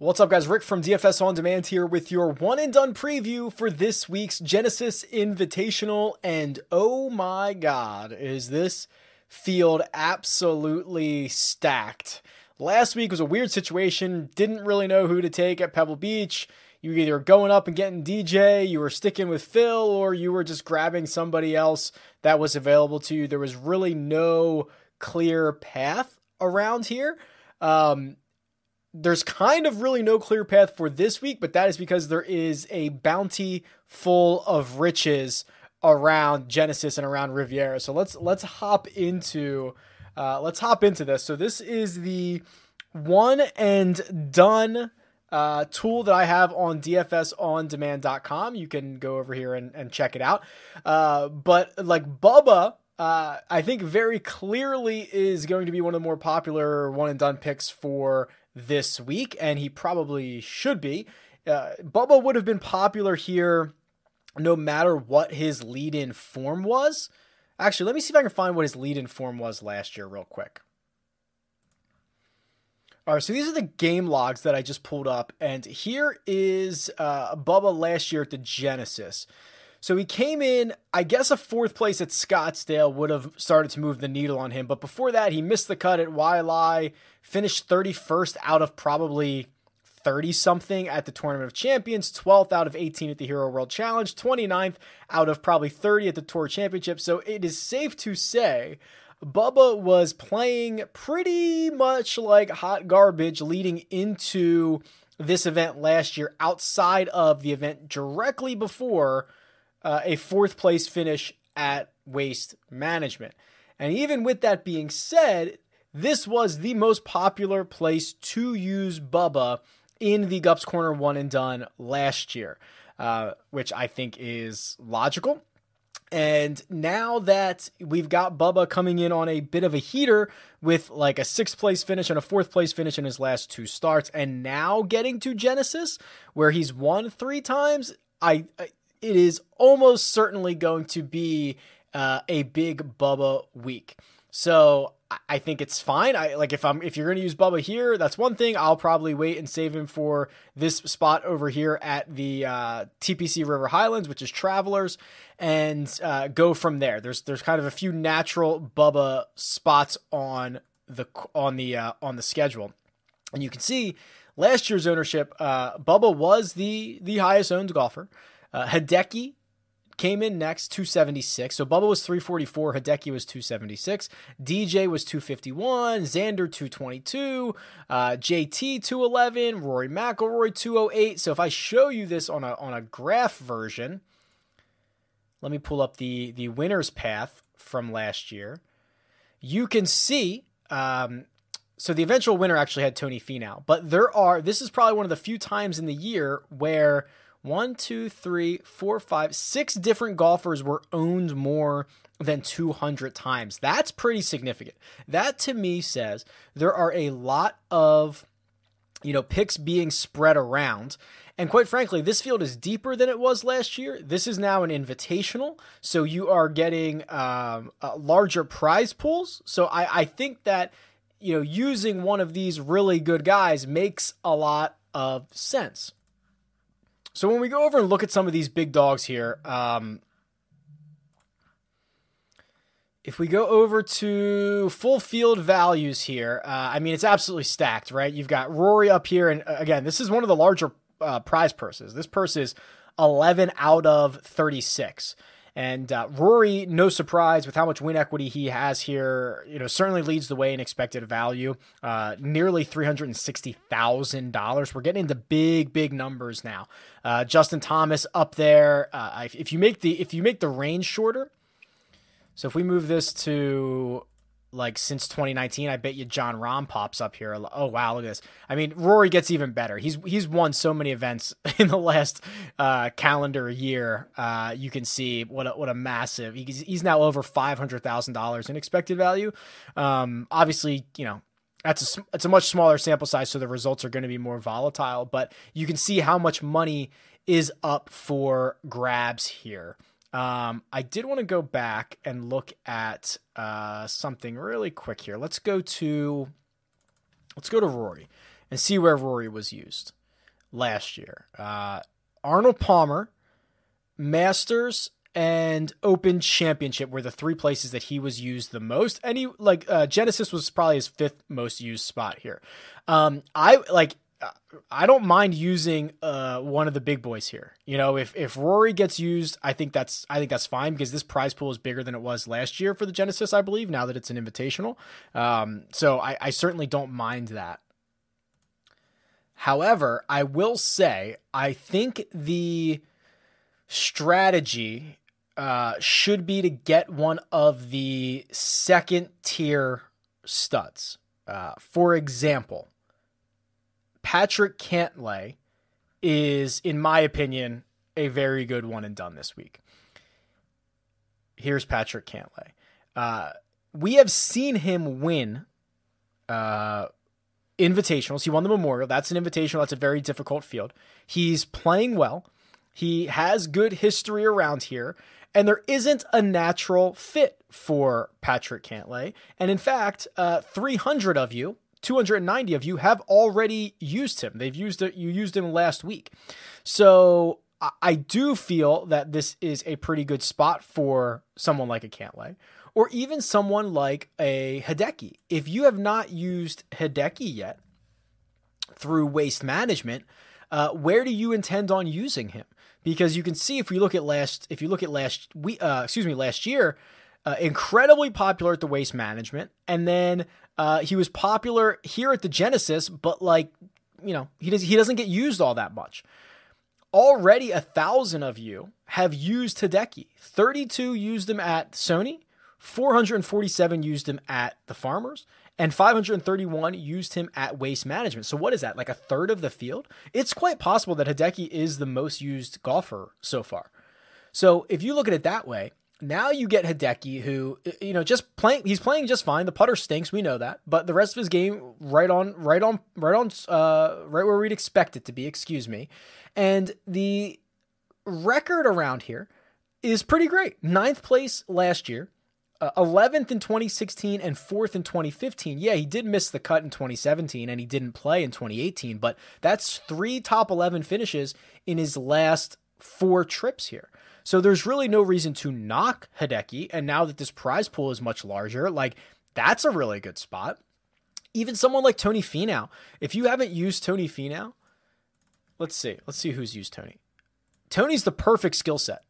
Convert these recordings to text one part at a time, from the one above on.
What's up, guys? Rick from DFS On Demand here with your one and done preview for this week's Genesis Invitational. And oh my God, is this field absolutely stacked? Last week was a weird situation. Didn't really know who to take at Pebble Beach. You were either going up and getting DJ, you were sticking with Phil, or you were just grabbing somebody else that was available to you. There was really no clear path around here. Um, there's kind of really no clear path for this week, but that is because there is a bounty full of riches around Genesis and around Riviera. So let's let's hop into uh, let's hop into this. So this is the one and done uh, tool that I have on DFSOnDemand.com. You can go over here and, and check it out. Uh, but like Bubba, uh, I think very clearly is going to be one of the more popular one and done picks for this week, and he probably should be. Uh, Bubba would have been popular here no matter what his lead in form was. Actually, let me see if I can find what his lead in form was last year, real quick. All right, so these are the game logs that I just pulled up, and here is uh, Bubba last year at the Genesis. So he came in, I guess a fourth place at Scottsdale would have started to move the needle on him. But before that, he missed the cut at Waialae, finished 31st out of probably 30 something at the Tournament of Champions, 12th out of 18 at the Hero World Challenge, 29th out of probably 30 at the Tour Championship. So it is safe to say Bubba was playing pretty much like hot garbage leading into this event last year outside of the event directly before uh, a fourth place finish at Waste Management. And even with that being said, this was the most popular place to use Bubba in the Gups Corner one and done last year, uh, which I think is logical. And now that we've got Bubba coming in on a bit of a heater with like a sixth place finish and a fourth place finish in his last two starts, and now getting to Genesis where he's won three times, I, I it is almost certainly going to be uh, a big Bubba week. So I think it's fine. I like if I'm if you're going to use Bubba here, that's one thing. I'll probably wait and save him for this spot over here at the uh, TPC River Highlands, which is Travelers, and uh, go from there. There's there's kind of a few natural Bubba spots on the on the uh, on the schedule, and you can see last year's ownership. Uh, Bubba was the the highest owned golfer. Uh, Hideki came in next, 276. So Bubba was 344, Hideki was 276, DJ was 251, Xander 222, uh, JT 211, Rory McIlroy 208. So if I show you this on a on a graph version, let me pull up the the winners path from last year. You can see um, so the eventual winner actually had Tony Finau, but there are this is probably one of the few times in the year where one, two, three, four, five, six different golfers were owned more than 200 times. That's pretty significant. That to me says there are a lot of you know picks being spread around. And quite frankly this field is deeper than it was last year. This is now an invitational. So you are getting um, uh, larger prize pools. So I, I think that you know using one of these really good guys makes a lot of sense so when we go over and look at some of these big dogs here, um, if we go over to full field values here, uh, I mean, it's absolutely stacked, right? You've got Rory up here. And uh, again, this is one of the larger uh, prize purses. This purse is 11 out of 36. And uh, Rory, no surprise with how much win equity he has here, you know, certainly leads the way in expected value. Uh, nearly three hundred and sixty thousand dollars. We're getting into big, big numbers now. Uh, Justin Thomas up there. Uh, if you make the if you make the range shorter, so if we move this to like since 2019. I bet you Jon Rahm pops up here. Oh wow, look at this. I mean, Rory gets even better. He's he's won so many events in the last uh, calendar year. Uh, you can see what a, what a massive. He's, he's now over five hundred thousand dollars in expected value. Um, obviously, you know. That's a, it's a much smaller sample size, so the results are going to be more volatile. But you can see how much money is up for grabs here. Um, I did want to go back and look at uh, something really quick here. Let's go to let's go to Rory, and see where Rory was used last year. Uh, Arnold Palmer, Masters, and Open Championship were the three places that he was used the most. And he like uh, Genesis was probably his fifth most used spot here. Um, I like. I don't mind using uh, one of the big boys here. You know, if if Rory gets used, I think that's I think that's fine because this prize pool is bigger than it was last year for the Genesis, I believe. Now that it's an invitational, um, so I, I certainly don't mind that. However, I will say I think the strategy uh, should be to get one of the second tier studs. Uh, for example, Patrick Cantlay is, in my opinion, a very good one and done this week. Here's Patrick Cantlay. Uh, we have seen him win uh, invitationals. He won the Memorial. That's an invitational. That's a very difficult field. He's playing well. He has good history around here and there isn't a natural fit for Patrick Cantlay. And in fact, uh, 300 of you, 290 of you have already used him. They've used it. You used him last week. So I do feel that this is a pretty good spot for someone like a Cantlay or even someone like a Hideki. If you have not used Hideki yet through waste management, uh, where do you intend on using him? because you can see if we look at last if you look at last we uh, excuse me last year uh, incredibly popular at the waste management and then uh, he was popular here at the genesis but like you know he does he doesn't get used all that much already a thousand of you have used hideki 32 used him at sony 447 used him at the farmers and 531 used him at waste management. So what is that? Like a third of the field? It's quite possible that Hideki is the most used golfer so far. So if you look at it that way, now you get Hideki, who you know just playing. He's playing just fine. The putter stinks, we know that, but the rest of his game right on, right on, right on, uh, right where we'd expect it to be. Excuse me, and the record around here is pretty great. Ninth place last year, uh, 11th in 2016 and 4th in 2015. Yeah, he did miss the cut in 2017 and he didn't play in 2018, but that's three top 11 finishes in his last four trips here. So there's really no reason to knock Hideki. And now that this prize pool is much larger, like that's a really good spot. Even someone like Tony Finau, if you haven't used Tony Finau, let's see. Let's see who's used Tony. Tony's the perfect skill set.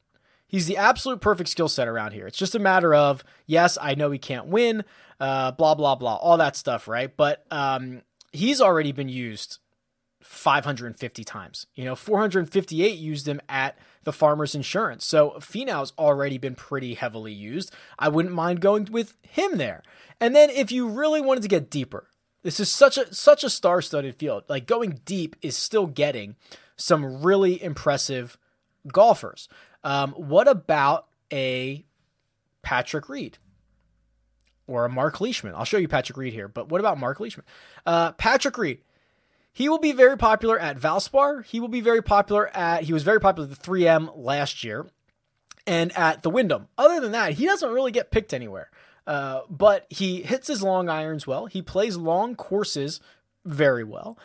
He's the absolute perfect skill set around here. It's just a matter of, yes, I know he can't win, uh, blah, blah, blah, all that stuff, right? But um, he's already been used 550 times. You know, 458 used him at the Farmers Insurance. So Finau's already been pretty heavily used. I wouldn't mind going with him there. And then if you really wanted to get deeper, this is such a such a star-studded field. Like going deep is still getting some really impressive golfers. Um, what about a Patrick Reed? Or a Mark Leishman. I'll show you Patrick Reed here, but what about Mark Leishman? Uh, Patrick Reed. He will be very popular at Valspar. He will be very popular at, he was very popular at the 3M last year and at the Wyndham. Other than that, he doesn't really get picked anywhere. Uh, but he hits his long irons well. He plays long courses very well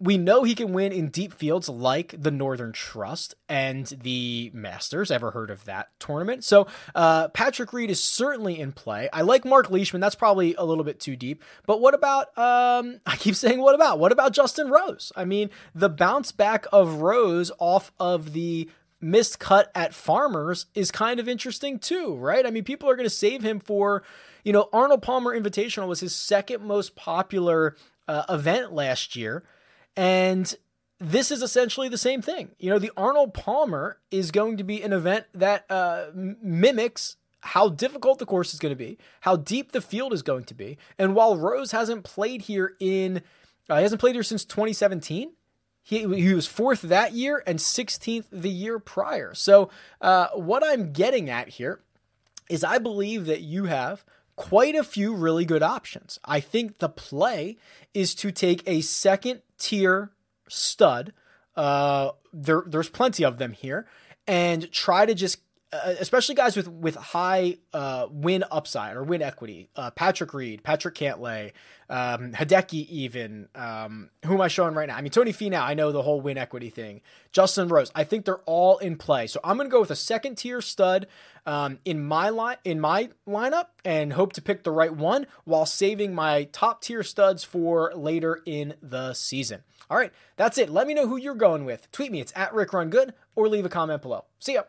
we know he can win in deep fields like the Northern Trust and the Masters. Ever heard of that tournament? So uh, Patrick Reed is certainly in play. I like Mark Leishman. That's probably a little bit too deep. But what about? Um, I keep saying what about? What about Justin Rose? I mean, the bounce back of Rose off of the missed cut at Farmers is kind of interesting too, right? I mean, people are going to save him for, you know, Arnold Palmer Invitational was his second most popular uh, event last year. And this is essentially the same thing. You know, the Arnold Palmer is going to be an event that uh, mimics how difficult the course is going to be, how deep the field is going to be. And while Rose hasn't played here in, uh, he hasn't played here since 2017. He, he was fourth that year and 16th the year prior. So, uh, what I'm getting at here is I believe that you have quite a few really good options. I think the play is to take a second tier stud. Uh, there, there's plenty of them here, and try to just especially guys with with high uh, win upside or win equity. Uh, Patrick Reed, Patrick Cantlay, um, Hideki, even um, who am I showing right now? I mean Tony Finau. I know the whole win equity thing. Justin Rose. I think they're all in play. So I'm going to go with a second tier stud um, in my line in my lineup and hope to pick the right one while saving my top tier studs for later in the season. All right, that's it. Let me know who you're going with. Tweet me. It's at Rick Run Good or leave a comment below. See ya.